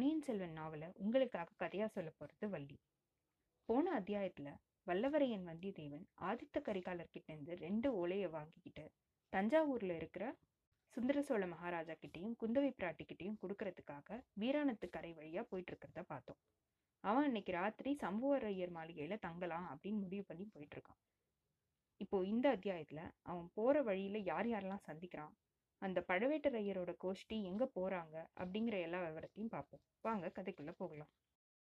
பொன்னியின் செல்வன் நாவலை உங்களுக்காக கதையா சொல்ல போறது வள்ளி. போன அத்தியாயத்துல வல்லவரையன் வந்தியத்தேவன் ஆதித்த கரிகாலர் கிட்ட இருந்து ரெண்டு ஓலைய வாங்கிக்கிட்டு, தஞ்சாவூர்ல இருக்கிற சுந்தர சோழ மகாராஜா கிட்டயும், குந்தவை பிராட்டி கொடுக்கறதுக்காக வீராணத்து கரை வழியா போயிட்டு இருக்கிறத பார்த்தோம். அவன் அன்னைக்கு ராத்திரி சம்புவரையர் மாளிகையில தங்கலாம் அப்படின்னு முடிவு பண்ணி போயிட்டு இருக்கான். இப்போ இந்த அத்தியாயத்துல அவன் போற வழியில யார் யாரெல்லாம் சந்திக்கிறான், அந்த பழவேட்டரையரோட கோஷ்டி எங்கே போகிறாங்க அப்படிங்கிற எல்லா விவரத்தையும் பார்ப்போம். வாங்க கதைக்குள்ளே போகலாம்.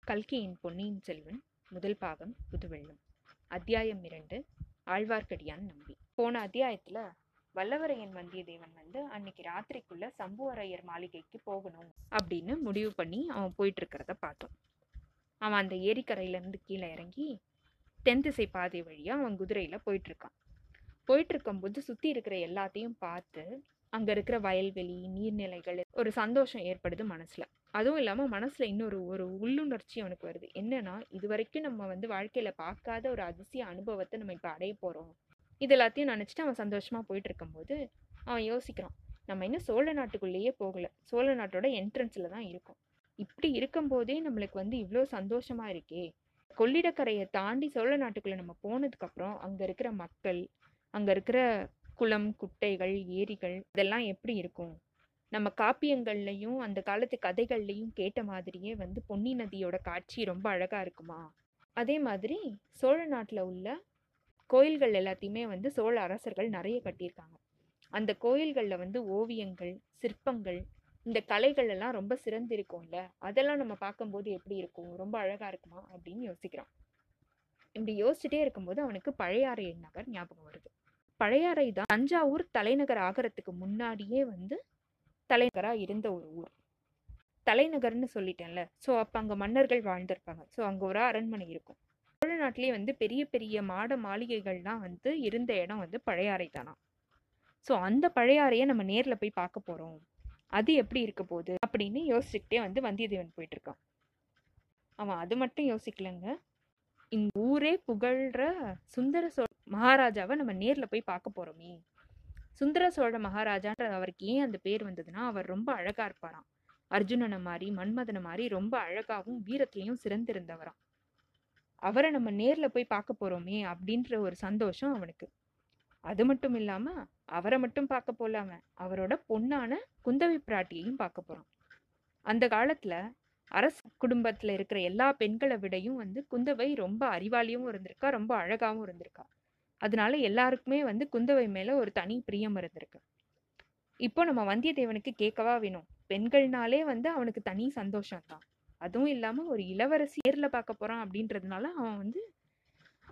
கல்கியின் பொன்னியின் செல்வன் முதல் பாகம் புதுவெள்ளம் அத்தியாயம் இரண்டு ஆழ்வார்க்கடியான் நம்பி போன அத்தியாயத்தில் வல்லவரையன் வந்தியத்தேவன் வந்து அன்னைக்கு ராத்திரிக்குள்ள சம்புவரையர் மாளிகைக்கு போகணும் அப்படின்னு முடிவு பண்ணி அவன் போயிட்டு இருக்கிறத பார்த்தோம். அவன் அந்த ஏரிக்கரையிலேருந்து கீழே இறங்கி தென் திசை பாதை வழியாக அவன் குதிரையில் போயிட்டுருக்கான் போயிட்டு இருக்கும்போது சுற்றி இருக்கிற எல்லாத்தையும் பார்த்து அங்கே இருக்கிற வயல்வெளி, நீர்நிலைகள் ஒரு சந்தோஷம் ஏற்படுது மனசில் அதுவும் இல்லாமல் மனசில் இன்னொரு ஒரு உள்ளுணர்ச்சி அவனுக்கு வருது. என்னன்னா இதுவரைக்கும் நம்ம வந்து வாழ்க்கையில் பார்க்காத ஒரு அதிசய அனுபவத்தை நம்ம இப்போ அடைய போகிறோம் இது எல்லாத்தையும் நினச்சிட்டு அவன் சந்தோஷமாக போயிட்டு இருக்கும்போது அவன் யோசிக்கிறான். நம்ம இன்னும் சோழ நாட்டுக்குள்ளேயே போகல. சோழ நாட்டோட என்ட்ரன்ஸில் தான் இருக்கோம். இப்படி இருக்கும்போதே நம்மளுக்கு வந்து இவ்வளோ சந்தோஷமாக இருக்கே. கொள்ளிடக்கரையை தாண்டி சோழ நாட்டுக்குள்ளே நம்ம போனதுக்கப்புறம் அங்கே இருக்கிற மக்கள், அங்கே இருக்கிற குளம், குட்டைகள், ஏரிகள் இதெல்லாம் எப்படி இருக்கும்? நம்ம காப்பியங்கள்லையும் அந்த காலத்து கதைகள்லையும் கேட்ட மாதிரியே வந்து பொன்னி நதியோட காட்சி ரொம்ப அழகாக இருக்குமா? அதே மாதிரி சோழ நாட்டில் உள்ள கோயில்கள் எல்லாத்தையுமே வந்து சோழ அரசர்கள் நிறைய கட்டியிருக்காங்க. அந்த கோயில்களில் வந்து ஓவியங்கள், சிற்பங்கள் இந்த கலைகள் எல்லாம் ரொம்ப சிறந்து இருக்கும்ல. அதெல்லாம் நம்ம பார்க்கும்போது எப்படி இருக்கும்? ரொம்ப அழகாக இருக்குமா? அப்படின்னு யோசிக்கிறான். இப்படி யோசிச்சுட்டே இருக்கும்போது அவனுக்கு பழையாறையின் நகர் ஞாபகம் வருது. பழையாறை தான் தஞ்சாவூர் தலைநகர் ஆகிறதுக்கு முன்னாடியே வந்து தலைநகரா இருந்த ஒரு ஊர். தலைநகர்னு சொல்லிட்டேன்ல. ஸோ அப்ப அங்க மன்னர்கள் வாழ்ந்திருப்பாங்க. ஸோ அங்க ஒரு அரண்மனை இருக்கும். சோழ வந்து பெரிய பெரிய மாட மாளிகைகள்லாம் வந்து இருந்த இடம் வந்து பழையாறை தானா ஸோ அந்த பழையாறைய நம்ம நேர்ல போய் பார்க்க போறோம். அது எப்படி இருக்க போகுது அப்படின்னு யோசிச்சுக்கிட்டே வந்து வந்தியத்தேவன் போயிட்டு இருக்கான். அவன் அது மட்டும் யோசிக்கலங்க. இந்த ஊரே புகழ்ற சுந்தர சோழ மகாராஜாவை நம்ம நேரில் போய் பார்க்க போகிறோமே சுந்தர சோழ மகாராஜான்ற அவருக்கு ஏன் அந்த பேர் வந்ததுன்னா, அவர் ரொம்ப அழகா இருப்பாராம். அர்ஜுனனை மாதிரி மன்மதனை மாதிரி ரொம்ப அழகாவும், வீரத்திலையும் சிறந்திருந்தவராம். அவரை நம்ம நேரில் போய் பார்க்க போகிறோமே அப்படின்ற ஒரு சந்தோஷம் அவனுக்கு. அது மட்டும் இல்லாமல் அவரை மட்டும் பார்க்க போலாம, அவரோட பொண்ணான குந்தவை பிராட்டியையும் பார்க்க போகிறோம் அந்த காலத்தில் அரச குடும்பத்தில் இருக்கிற எல்லா பெண்களை விடையும் வந்து குந்தவை ரொம்ப அறிவாளியாவும் இருந்திருக்கா, ரொம்ப அழகாகவும் இருந்திருக்கா. அதனால எல்லாருக்குமே வந்து குந்தவை மேல ஒரு தனி பிரியம் இருந்திருக்கு. இப்போ நம்ம வந்தியத்தேவனுக்கு கேட்கவா வேணும்? பெண்கள்னாலே வந்து அவனுக்கு தனி சந்தோஷம் தான். அதுவும் இல்லாம ஒரு இளவரசி ஏரில் பார்க்க போறான் அப்படின்றதுனால அவன் வந்து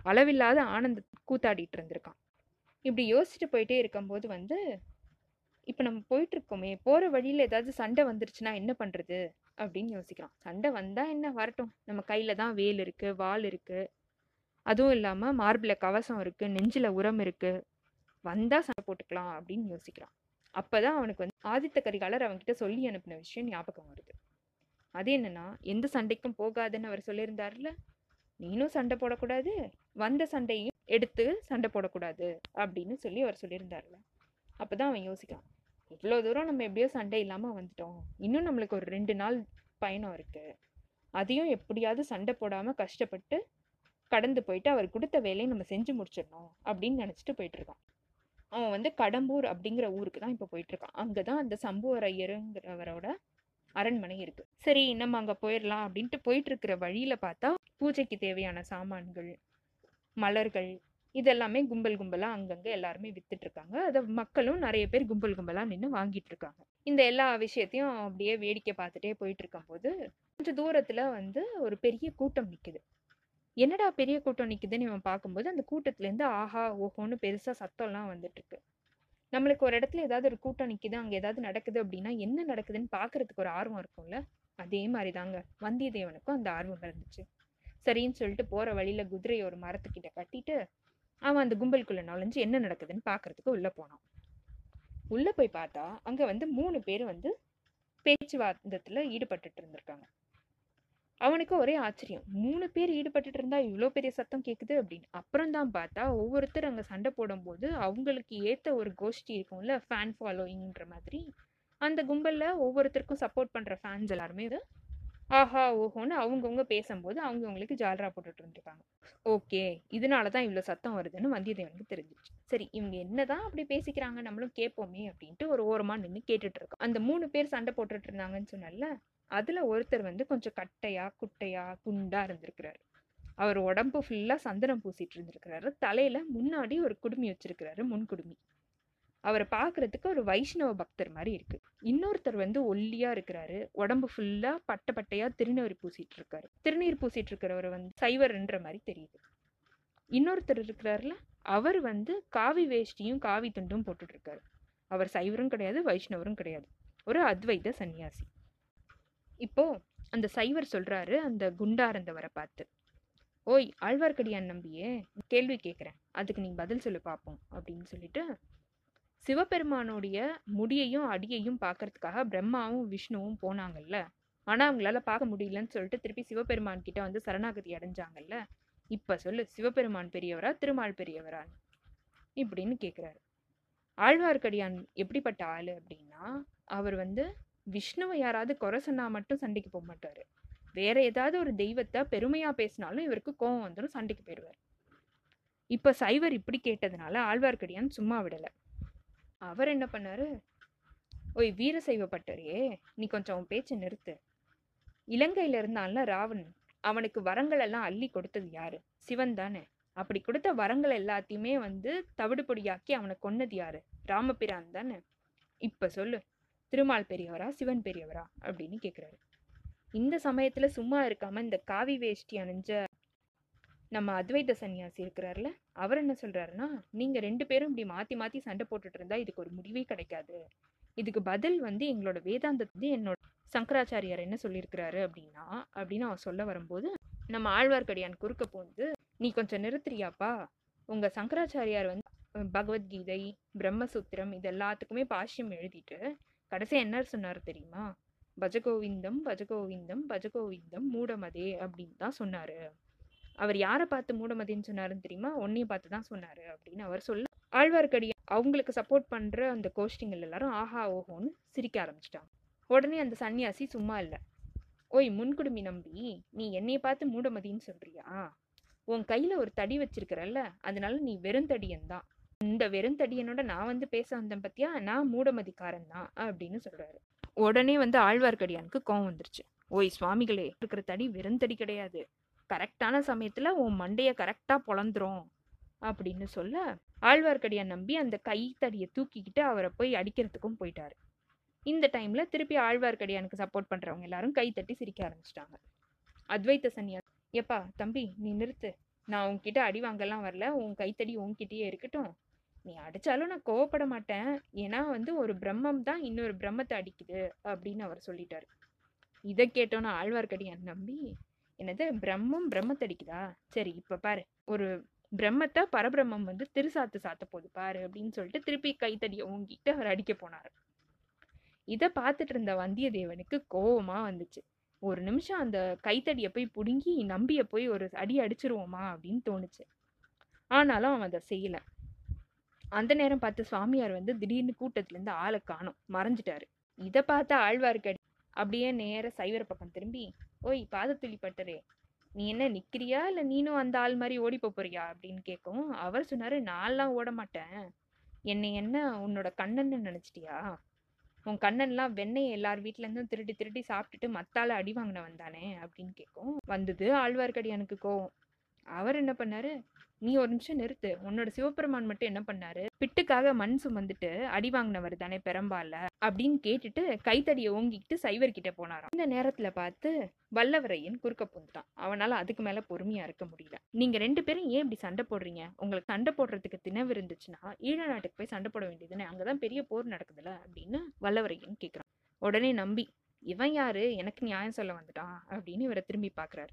அளவில்லாத ஆனந்த கூத்தாடிட்டு இருந்திருக்கான். இப்படி யோசிச்சுட்டு போயிட்டே இருக்கும்போது வந்து, இப்போ நம்ம போயிட்டு இருக்கோமே, வழியில் ஏதாவது சண்டை வந்துருச்சுன்னா என்ன பண்ணுறது அப்படின்னு யோசிக்கிறான். சண்டை வந்தால் என்ன வரட்டும். நம்ம கையில் தான் வேல் இருக்குது வால் இருக்குது அதுவும் இல்லாமல் மார்பில் கவசம் இருக்குது நெஞ்சில் உரம் இருக்குது வந்தால் சண்டை போட்டுக்கலாம் அப்படின்னு யோசிக்கிறான். அப்போ தான் அவனுக்கு வந்து ஆதித்த கரிகாலர் அவன்கிட்ட சொல்லி அனுப்பின விஷயம் ஞாபகம் வருது. அது என்னன்னா, எந்த சண்டைக்கும் போகாதுன்னு அவர் சொல்லியிருந்தாருல. நீனும் சண்டை போடக்கூடாது, வந்த சண்டையும் எடுத்து சண்டை போடக்கூடாது அப்படின்னு சொல்லி அவர் சொல்லியிருந்தாருல்ல அப்போ தான் அவன் யோசிக்கிறான். இவ்வளோ தூரம் நம்ம எப்படியோ சண்டை இல்லாமல் வந்துட்டோம். இன்னும் நம்மளுக்கு ஒரு ரெண்டு நாள் பயணம் இருக்குது அதையும் எப்படியாவது சண்டை போடாமல் கஷ்டப்பட்டு கடந்து போயிட்டு அவர் கொடுத்த வேலையை நம்ம செஞ்சு முடிச்சிடணும் அப்படின்னு நினச்சிட்டு போயிட்டுருக்கான் அவன் வந்து கடம்பூர் அப்படிங்கிற ஊருக்கு தான் இப்போ போயிட்டுருக்கான் அங்கே தான் அந்த சம்புவரையருங்கிறவரோட அரண்மனை இருக்கு. சரி நம்ம அங்கே போயிடலாம் அப்படின்ட்டு போயிட்டு இருக்கிற பார்த்தா பூஜைக்கு தேவையான சாமான்கள், மலர்கள் இதெல்லாமே கும்பல் கும்பலாக அங்கங்கே எல்லாருமே வித்துட்டு அதை மக்களும் நிறைய பேர் கும்பல் கும்பலாக நின்று வாங்கிட்டு இருக்காங்க. இந்த எல்லா விஷயத்தையும் அப்படியே வேடிக்கை பார்த்துட்டே போயிட்டு இருக்கும்போது, கொஞ்சம் தூரத்தில் வந்து ஒரு பெரிய கூட்டம் நிற்குது என்னடா பெரிய கூட்டம் நிற்குதுன்னு இவன் பார்க்கும்போது, அந்த கூட்டத்துலேருந்து ஆஹா, ஓஹோன்னு பெருசாக சத்தம்லாம் வந்துட்டுருக்கு நம்மளுக்கு ஒரு இடத்துல ஏதாவது ஒரு கூட்டம் நிற்கிது அங்கே ஏதாவது நடக்குது அப்படின்னா, என்ன நடக்குதுன்னு பார்க்கறதுக்கு ஒரு ஆர்வம் இருக்கும்ல. அதே மாதிரி தாங்க வந்தியத்தேவனுக்கும் அந்த ஆர்வம் இருந்துச்சு. சரின்னு சொல்லிட்டு போகிற வழியில் குதிரையை ஒரு மரத்துக்கிட்ட கட்டிட்டு, அவன் அந்த கும்பலுக்குள்ளே நுழைஞ்சு என்ன நடக்குதுன்னு பார்க்கறதுக்கு உள்ளே போனான். உள்ளே போய் பார்த்தா, அங்கே வந்து மூணு பேர் வந்து பேச்சுவார்த்தத்தில் ஈடுபட்டுட்டு இருந்திருக்காங்க. அவனுக்கு ஒரே ஆச்சரியம். மூணு பேர் ஈடுபட்டுட்டு இருந்தா இவ்வளோ பெரிய சத்தம் கேக்குது அப்படின்னு. அப்புறம் தான் பார்த்தா ஒவ்வொருத்தர் அங்க சண்டை போடும்போது அவங்களுக்கு ஏத்த ஒரு கோஷ்டி இருக்கும்ல, ஃபேன் ஃபாலோயிங்ன்ற மாதிரி. அந்த கும்பலில் ஒவ்வொருத்தருக்கும் சப்போர்ட் பண்ற ஃபேன்ஸ் எல்லாருமே ஆஹா ஓஹோன்னு அவங்கவுங்க பேசும்போது அவங்கவுங்களுக்கு ஜாலரா போட்டுட்டு இருந்திருக்காங்க. ஓகே இதனால தான் இவ்வளோ சத்தம் வருதுன்னு வந்தியத்தேவனுக்கு தெரிஞ்சிச்சு சரி இவங்க என்னதான் அப்படி பேசிக்கிறாங்க நம்மளும் கேட்போமே அப்படின்ட்டு ஒரு ஓரமா நின்று கேட்டுட்டு இருக்கோம். அந்த மூணு பேர் சண்டை போட்டுட்டு இருந்தாங்கன்னு சொன்னல அதுல ஒருத்தர் வந்து கொஞ்சம் கட்டையா குட்டையா குண்டா இருந்திருக்கிறாரு. அவர் உடம்பு ஃபுல்லா சந்தனம் பூசிட்டு இருந்திருக்கிறாரு. தலையில முன்னாடி ஒரு குடுமி வச்சிருக்கிறாரு முன் குடுமி அவரை பார்க்குறதுக்கு ஒரு வைஷ்ணவ பக்தர் மாதிரி இருக்குது இன்னொருத்தர் வந்து ஒல்லியாக இருக்கிறாரு. உடம்பு ஃபுல்லாக பட்டை பட்டையாக திருநீர் பூசிட்டு இருக்காரு திருநீர் பூசிட்டு இருக்கிறவர் வந்து சைவர்ன்ற மாதிரி தெரியுது. இன்னொருத்தர் இருக்கிறாருல அவர் வந்து காவி வேஷ்டியும் காவி துண்டும் போட்டுட்ருக்காரு. அவர் சைவரும் கிடையாது வைஷ்ணவரும் கிடையாது. ஒரு அத்வைத சன்னியாசி. இப்போ அந்த சைவர் சொல்கிறாரு அந்த குண்டாரந்தவரை பார்த்து ஓய் ஆழ்வார்க்கடியான் நம்பியே கேள்வி கேட்குறேன் அதுக்கு நீ பதில் சொல்லி பார்ப்போம் அப்படின்னு சொல்லிட்டு சிவபெருமானுடைய முடியையும் அடியையும் பார்க்கறதுக்காக பிரம்மாவும் விஷ்ணுவும் போனாங்கல்ல. ஆனால் அவங்களால பார்க்க முடியலன்னு சொல்லிட்டு திருப்பி சிவபெருமான் கிட்ட வந்து சரணாகதி அடைஞ்சாங்கல்ல. இப்போ சொல்லு சிவபெருமான் பெரியவரா திருமால் பெரியவரான்னு இப்படின்னு கேட்குறாரு ஆழ்வார்க்கடியான் எப்படிப்பட்ட ஆள் அப்படின்னா அவர் வந்து விஷ்ணுவை யாராவது குறை சொன்னால் மட்டும் சண்டைக்கு போக மாட்டார். வேற ஏதாவது ஒரு தெய்வத்தை பெருமையாக பேசினாலும் இவருக்கு கோவம் வந்துடும் சண்டைக்கு போயிடுவார் இப்போ சைவர் இப்படி கேட்டதுனால ஆழ்வார்க்கடியான் சும்மா விடலை. அவர் என்ன பண்ணாரு? ஓய் வீரசைவ பட்டரையே நீ கொஞ்சம் அவன் பேச்சை நிறுத்து. இலங்கையில இருந்தான்ல ராவணன் அவனுக்கு வரங்கள் எல்லாம் அள்ளி கொடுத்தது யாரு? சிவன் தானே. அப்படி கொடுத்த வரங்கள் எல்லாத்தையுமே வந்து தவிடு பொடியாக்கி அவனை கொன்னது யாரு? ராமபிரான் தானே. இப்ப சொல்லு திருமால் பெரியவரா சிவன் பெரியவரா? அப்படின்னு கேக்குறாரு. இந்த சமயத்துல சும்மா இருக்காம இந்த காவி வேஷ்டி அணிஞ்ச நம்ம அத்வைத சன்னியாசி இருக்கிறார்ல அவர் என்ன சொல்கிறாருன்னா நீங்கள் ரெண்டு பேரும் இப்படி மாற்றி மாற்றி சண்டை போட்டுட்டு இருந்தால் இதுக்கு ஒரு முடிவே கிடைக்காது. இதுக்கு பதில் வந்து எங்களோட வேதாந்தத்து என்னோட சங்கராச்சாரியார் என்ன சொல்லியிருக்கிறாரு அப்படின்னா அப்படின்னு அவன் சொல்ல வரும்போது நம்ம ஆழ்வார்க்கடியான் குறுக்க போந்து நீ கொஞ்சம் நிறுத்துறியாப்பா. உங்கள் சங்கராச்சாரியார் வந்து பகவத்கீதை பிரம்மசூத்திரம் இது எல்லாத்துக்குமே பாஷ்யம் எழுதிட்டு கடைசியாக என்ன சொன்னார் தெரியுமா? பஜகோவிந்தம் பஜகோவிந்தம் பஜகோவிந்தம் மூடமதே அப்படின்னு தான் சொன்னார். அவர் யாரை பார்த்து மூடமதின்னு சொன்னாருன்னு தெரியுமா? உன்னையும் பார்த்து தான் சொன்னார் அப்படின்னு அவர் சொல்ல ஆழ்வார்க்கடியான் அவங்களுக்கு சப்போர்ட் பண்ணுற அந்த கோஷ்டிங்கள் எல்லாரும் ஆஹா ஓஹோன்னு சிரிக்க ஆரம்பிச்சிட்டாங்க. உடனே அந்த சன்னியாசி சும்மா இல்லை. ஓய் முன்குடுமி நம்பி நீ என்னையை பார்த்து மூடமதின்னு சொல்றியா? உன் கையில் ஒரு தடி வச்சிருக்கிறல்ல அதனால நீ வெறுந்தடியன் தான். இந்த வெறுந்தடியனோட நான் வந்து பேச வந்தேன் பத்தியா? நான் மூடமதிக்காரன் தான் அப்படின்னு சொல்றாரு. உடனே வந்து ஆழ்வார்க்கடியானுக்கு கோவம் வந்துருச்சு. ஓய் சுவாமிகளே இருக்கிற தடி வெறுந்தடி கிடையாது. கரெக்டான சமயத்தில் உன் மண்டையை கரெக்டாக பொழந்துரும் அப்படின்னு சொல்ல ஆழ்வார்க்கடியான் நம்பி அந்த கைத்தடியை தூக்கிக்கிட்டு அவரை போய் அடிக்கிறதுக்கும் போயிட்டாரு. இந்த டைமில் திருப்பி ஆழ்வார்க்கடியானுக்கு சப்போர்ட் பண்ணுறவங்க எல்லாரும் கைத்தட்டி சிரிக்க ஆரம்பிச்சிட்டாங்க. அத்வைத்த சன்னியா ஏப்பா தம்பி நீ நிறுத்து. நான் உன்கிட்ட அடி வாங்கலாம் வரல. உன் கைத்தடி உன்கிட்டயே இருக்கட்டும். நீ அடித்தாலும் நான் கோவப்பட மாட்டேன். ஏன்னா வந்து ஒரு பிரம்மம் தான் இன்னொரு பிரம்மத்தை அடிக்குது. அப்படின்னு அவர் சொல்லிட்டார். இதை கேட்டோன்னு ஆழ்வார்க்கடியான் நம்பி என்னது பிரம்மம் பிரம்மத்தடிக்குதா? சரி இப்ப பாரு. ஒரு பிரம்மத்தை பரபிரம்மம் வந்து திருசாத்து சாத்த போகுது பாரு அப்படின்னு சொல்லிட்டு திருப்பி கைத்தடியை ஓங்கிட்டு அவர் அடிக்க போனார். இதை பார்த்துட்டு இருந்த வந்தியத்தேவனுக்கு கோவமா வந்துச்சு. ஒரு நிமிஷம் அந்த கைத்தடியை போய் பிடுங்கி நம்பிய போய் ஒரு அடி அடிச்சிருவோமா அப்படின்னு தோணுச்சு. ஆனாலும் அவன் அதை செய்யலை. அந்த நேரம் பார்த்து சுவாமியார் வந்து திடீர்னு கூட்டத்துலேருந்து ஆளை காணோம். மறைஞ்சிட்டாரு. இதை பார்த்தா ஆழ்வார்க்கடி அப்படியே நேர சைவர பக்கம் திரும்பி ஓய் பாதத்துளி பட்டரே நீ என்ன நிற்கிறியா இல்லை நீனும் அந்த ஆள் மாதிரி ஓடி போறியா அப்படின்னு கேட்கும் அவர் சொன்னார் நான்லாம் ஓட மாட்டேன் என்னை என்ன உன்னோட கண்ணன்னு நினச்சிட்டியா? உன் கண்ணன்லாம் வெண்ணெய் எல்லார் வீட்டிலேருந்தும் திருடி திருடி சாப்பிட்டுட்டு மத்தால அடி வாங்கின வந்தானே அப்படின்னு கேட்கும் வந்தது ஆழ்வார்க்கடியானுக்கு கோவம். அவர் என்ன பண்ணாரு? நீ ஒரு நிமிஷம் நிறுத்து. உன்னோட சிவபெருமான் மட்டும் என்ன பண்ணாரு? பிட்டுக்காக மண் சுமந்துட்டு அடி வாங்கினவர் தானே பெரம்பால? அப்படின்னு கேட்டுட்டு கைத்தடியை ஓங்கிக்கிட்டு சைவர்கிட்ட போனாராம். இந்த நேரத்துல பார்த்து வல்லவரையன் குறுக்க புந்துட்டான். அவனால அதுக்கு மேல பொறுமையா இருக்க முடியல. நீங்க ரெண்டு பேரும் ஏன் இப்படி சண்டை போடுறீங்க? உங்களுக்கு சண்டை போடுறதுக்கு தினவு இருந்துச்சுன்னா ஈழ நாட்டுக்கு போய் சண்டை போட வேண்டியதுன்னு அங்கதான் பெரிய போர் நடக்குதுல அப்படின்னு வல்லவரையன் கேக்குறான். உடனே நம்பி இவன் யாரு? எனக்கு நியாயம் சொல்ல வந்துட்டான். அப்படின்னு இவரை திரும்பி பார்க்கறாரு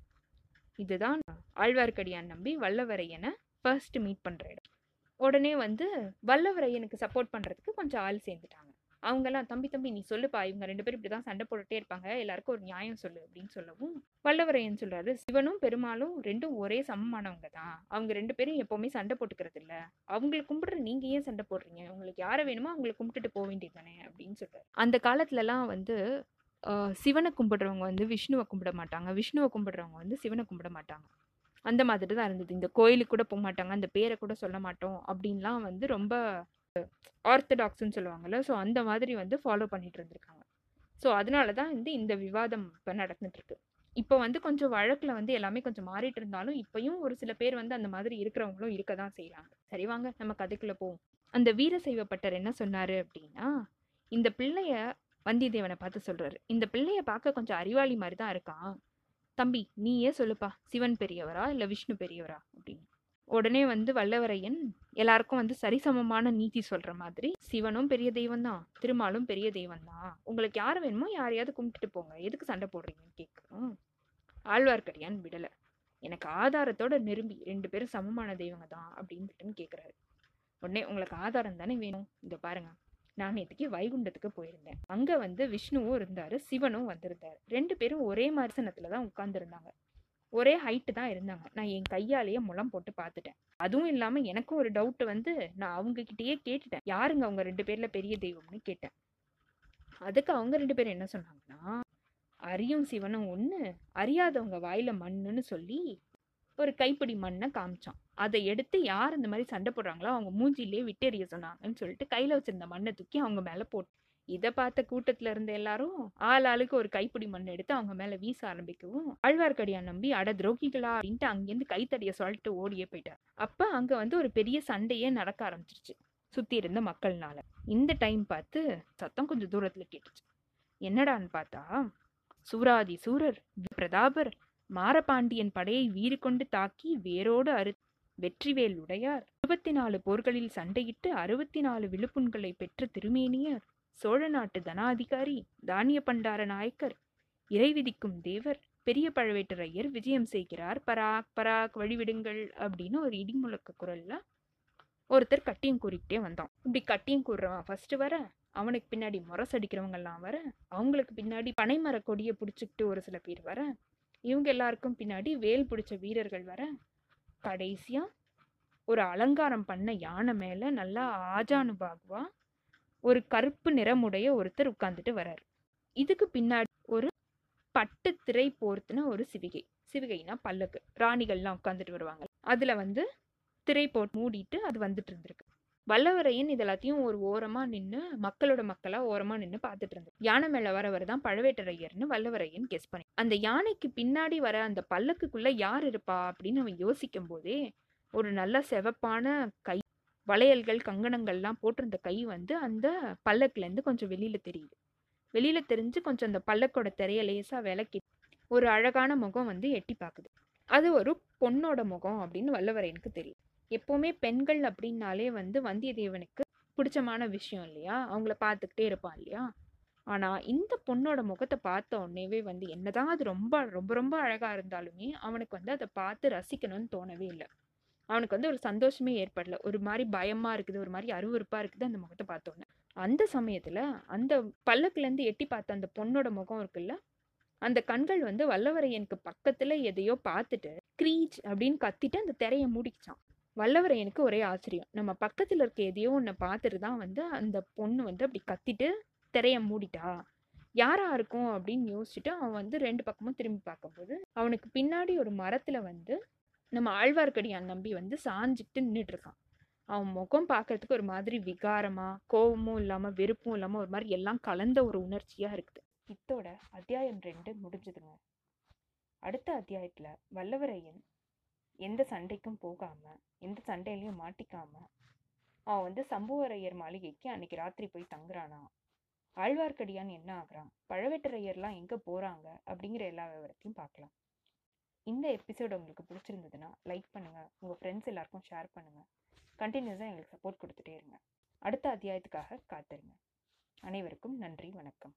இதுதான் ஆழ்வார்க்கடியான் நம்பி வல்லவரையனை ஃபர்ஸ்ட் மீட் பண்ணுற இடம். உடனே வந்து வல்லவரையனுக்கு சப்போர்ட் பண்ணுறதுக்கு கொஞ்சம் ஆள் சேர்ந்துட்டாங்க. அவங்கெல்லாம் தம்பி தம்பி நீ சொல்லுப்பா இவங்க ரெண்டு பேரும் இப்படி தான் சண்டை போட்டுட்டே இருப்பாங்க எல்லாருக்கும் ஒரு நியாயம் சொல்லு அப்படின்னு சொல்லவும் வல்லவரையன் சொல்றாரு சிவனும் பெருமாளும் ரெண்டும் ஒரே சமமானவங்க தான். அவங்க ரெண்டு பேரும் எப்பவுமே சண்டை போட்டுக்கிறது இல்ல. அவங்களுக்கு கும்பிடுற நீங்க ஏன் சண்டை போடுறீங்க? உங்களுக்கு யாரை வேணுமோ அவங்களை கும்பிட்டுட்டு போக வேண்டியது தானே? அப்படின்னு சொல்றாரு. அந்த காலத்துல எல்லாம் வந்து சிவனை கும்பிடுறவங்க வந்து விஷ்ணுவை கும்பிட மாட்டாங்க. விஷ்ணுவை கும்பிடுறவங்க வந்து சிவனை கும்பிட மாட்டாங்க. அந்த மாதிரி தான் இருந்தது. இந்த கோயிலுக்கு கூட போக மாட்டாங்க. அந்த பேரை கூட சொல்ல மாட்டோம் அப்படின்லாம் வந்து ரொம்ப ஆர்த்தடாக்ஸ்ன்னு சொல்லுவாங்கல்ல. ஸோ அந்த மாதிரி வந்து ஃபாலோ பண்ணிட்டு இருந்திருக்காங்க. ஸோ அதனால தான் வந்து இந்த விவாதம் இப்போ நடந்துட்டுருக்கு. இப்போ வந்து கொஞ்சம் வழக்கில் வந்து எல்லாமே கொஞ்சம் மாறிட்டு இருந்தாலும் இப்பயும் ஒரு சில பேர் வந்து அந்த மாதிரி இருக்கிறவங்களும் இருக்க தான் செய்கிறாங்க சரி வாங்க நம்ம கதைக்குள்ளே போவோம். அந்த வீரசைவப்பட்டர் என்ன சொன்னார் அப்படின்னா இந்த பிள்ளைய வந்தியத்தேவனை பார்த்து சொல்றாரு. இந்த பிள்ளைய பார்க்க கொஞ்சம் அறிவாளி மாதிரி தான் இருக்கான் தம்பி நீயே சொல்லுப்பா. சிவன் பெரியவரா இல்லை விஷ்ணு பெரியவரா? அப்படின்னு. உடனே வந்து வல்லவரையன் எல்லாருக்கும் வந்து சரிசமமான நீதி சொல்ற மாதிரி சிவனும் பெரிய தெய்வம் தான் திருமாலும் பெரிய தெய்வம் தான் உங்களுக்கு யார் வேணுமோ யாரையாவது கும்பிட்டுட்டு போங்க. எதுக்கு சண்டை போடுறீங்கன்னு கேட்கணும் ஆழ்வார்க்கடியான் விடலை. எனக்கு ஆதாரத்தோட நிரும்பி ரெண்டு பேரும் சமமான தெய்வங்க தான் அப்படின்னு கேட்குறாரு உடனே உங்களுக்கு ஆதாரம் தானே வேணும்? இந்த பாருங்க. நான் நேற்றுக்கு வைகுண்டத்துக்கு போயிருந்தேன். அங்க வந்து விஷ்ணுவும் இருந்தாரு சிவனும் வந்திருந்தாரு. ரெண்டு பேரும் ஒரே மரிசனத்துல தான் உட்கார்ந்துருந்தாங்க. ஒரே ஹைட்டு தான் இருந்தாங்க. நான் என் கையாலேயே முளம் போட்டு பார்த்துட்டேன். அதுவும் இல்லாம எனக்கும் ஒரு டவுட் வந்து நான் அவங்க கேட்டுட்டேன். யாருங்க அவங்க ரெண்டு பேர்ல பெரிய தெய்வம்னு கேட்டேன். அதுக்கு அவங்க ரெண்டு பேரும் என்ன சொன்னாங்கன்னா அறியும் சிவனும் ஒன்று அறியாதவங்க வாயில மண்ணுன்னு சொல்லி ஒரு கைப்பிடி மண்ணை காமிச்சான். அதை எடுத்து யார் இந்த மாதிரி சண்டை போடுறாங்களோ அவங்க மூஞ்சிலே விட்டெறிய சொன்னாங்கன்னு சொல்லிட்டு கையில் வச்சிருந்த மண்ணை தூக்கி அவங்க மேல போட்டு இதை பார்த்த கூட்டத்துல இருந்த எல்லாரும் ஆள் ஆளுக்கு ஒரு கைப்பிடி மண் எடுத்து அவங்க மேல வீச ஆரம்பிக்கவும் அழ்வார்க்கடியா நம்பி அட துரோகிகளா அப்படின்ட்டு அங்கேருந்து கைத்தடிய சொல்லிட்டு ஓடியே போயிட்டார். அப்ப அங்க வந்து ஒரு பெரிய சண்டையே நடக்க ஆரம்பிச்சிருச்சு சுத்தி இருந்த மக்கள்னால. இந்த டைம் பார்த்து சத்தம் கொஞ்சம் தூரத்துல கேட்டுச்சு. என்னடான்னு பார்த்தா சூராதி சூரர் பிரதாபர் மாரபாண்டியன் படையை வீறு கொண்டு தாக்கி வேரோடு அறு வெற்றிவேல் உடையார் இருபத்தி நாலு போர்களில் சண்டையிட்டு அறுபத்தி நாலு விழுப்புண்களை பெற்ற திருமேனியர் சோழ நாட்டு தனாதிகாரி தானிய பண்டார நாயக்கர் இறை விதிக்கும் தேவர் பெரிய பழவேட்டரையர் விஜயம் செய்கிறார். பராக் பராக் வழிவிடுங்கள் அப்படின்னு ஒரு இடிமுழக்க குரல்ல ஒருத்தர் கட்டியம் கூறிக்கிட்டே வந்தான். இப்படி கட்டியம் கூறுறவன் ஃபர்ஸ்ட் வர அவனுக்கு பின்னாடி முரசடிக்கிறவங்கெல்லாம் வர அவங்களுக்கு பின்னாடி பனைமர கொடியை பிடிச்சிக்கிட்டு ஒரு சில பேர் வர இவங்க எல்லாருக்கும் பின்னாடி வேல் பிடிச்ச வீரர்கள் வர கடைசியா ஒரு அலங்காரம் பண்ண யானை மேல நல்லா ஆஜானுபாகுவா ஒரு கருப்பு நிறமுடைய ஒருத்தர் உட்கார்ந்துட்டு வராரு இதுக்கு பின்னாடி ஒரு பட்டு திரை போர்த்துன ஒரு சிவிகை. சிவிகைனா பல்லக்கு. ராணிகள்லாம் உட்காந்துட்டு வருவாங்க. அதுல வந்து திரை போட்டு மூடிட்டு அது வந்துட்டு இருந்திருக்கு. வல்லவரையன் இது எல்லாத்தையும் ஒரு ஓரமாக நின்று மக்களோட மக்களாக ஓரமாக நின்று பார்த்துட்டு இருந்தார். யானை மேலே வரவர் தான் பழவேட்டரையர்னு வல்லவரையன் கெஸ் பண்ணி. அந்த யானைக்கு பின்னாடி வர அந்த பல்லக்குக்குள்ளே யார் இருப்பா அப்படின்னு அவன் யோசிக்கும் போதே ஒரு நல்ல செவப்பான கை வளையல்கள் கங்கணங்கள்லாம் போட்டிருந்த கை வந்து அந்த பல்லக்குலேருந்து கொஞ்சம் வெளியில் தெரியுது. வெளியில் தெரிஞ்சு கொஞ்சம் அந்த பல்லக்கோட திரைய லேசாக விளக்கி ஒரு அழகான முகம் வந்து எட்டி பார்க்குது. அது ஒரு பொண்ணோட முகம் அப்படின்னு வல்லவரையனுக்கு தெரியும் எப்போவுமே பெண்கள் அப்படின்னாலே வந்து வந்தியத்தேவனுக்கு பிடிச்சமான விஷயம் இல்லையா? அவங்கள பார்த்துக்கிட்டே இருப்பான் இல்லையா? ஆனால் இந்த பொண்ணோட முகத்தை பார்த்த உடனேவே வந்து என்னதான் அது ரொம்ப ரொம்ப ரொம்ப அழகாக இருந்தாலுமே அவனுக்கு வந்து அதை பார்த்து ரசிக்கணும்னு தோணவே இல்லை. அவனுக்கு வந்து ஒரு சந்தோஷமே ஏற்படல. ஒரு மாதிரி பயமாக இருக்குது ஒரு மாதிரி அருவறுப்பாக இருக்குது அந்த முகத்தை பார்த்தோன்னே அந்த சமயத்தில் அந்த பல்லக்குலேருந்து எட்டி பார்த்த அந்த பொண்ணோட முகம் இருக்குல்ல? அந்த கண்கள் வந்து வல்லவரையனுக்கு பக்கத்தில் எதையோ பார்த்துட்டு க்ரீச் அப்படின்னு கத்திட்டு அந்த திரையை மூடிச்சான் வல்லவரையனுக்கு ஒரே ஆச்சரியம். நம்ம பக்கத்தில் இருக்க எதையோ ஒன்றை பார்த்துட்டு தான் வந்து அந்த பொண்ணு வந்து அப்படி கத்திட்டு திரைய மூடிட்டா. யாரா இருக்கும் அப்படின்னு யோசிச்சுட்டு அவன் வந்து ரெண்டு பக்கமும் திரும்பி பார்க்கும்போது அவனுக்கு பின்னாடி ஒரு மரத்தில் வந்து நம்ம ஆழ்வார்க்கடியான் நம்பி வந்து சாஞ்சிட்டு நின்றுட்டு இருக்கான் அவன் முகம் பார்க்கறதுக்கு ஒரு மாதிரி விகாரமாக கோபமும் இல்லாமல் வெறுப்பும் இல்லாமல் ஒரு மாதிரி எல்லாம் கலந்த ஒரு உணர்ச்சியாக இருக்குது. இத்தோட அத்தியாயம் ரெண்டு முடிஞ்சதுங்க. அடுத்த அத்தியாயத்தில் வல்லவரையன் எந்த சண்டைக்கும் போகாமல் எந்த சண்டையிலையும் மாட்டிக்காமல் அவன் வந்து சம்புவரையர் மாளிகைக்கு அன்னைக்கு ராத்திரி போய் தங்குறானா? ஆழ்வார்க்கடியான் என்ன ஆகுறான்? பழவேட்டரையர்லாம் எங்கே போகிறாங்க அப்படிங்கிற எல்லா விவரத்தையும் பார்க்கலாம். இந்த எபிசோடு உங்களுக்கு பிடிச்சிருந்ததுன்னா லைக் பண்ணுங்கள் உங்கள் ஃப்ரெண்ட்ஸ் எல்லாருக்கும் ஷேர் பண்ணுங்கள் கண்டினியூஸாக எங்களுக்கு சப்போர்ட் கொடுத்துட்டே இருங்க. அடுத்த அத்தியாயத்துக்காக காத்திருங்க. அனைவருக்கும் நன்றி வணக்கம்.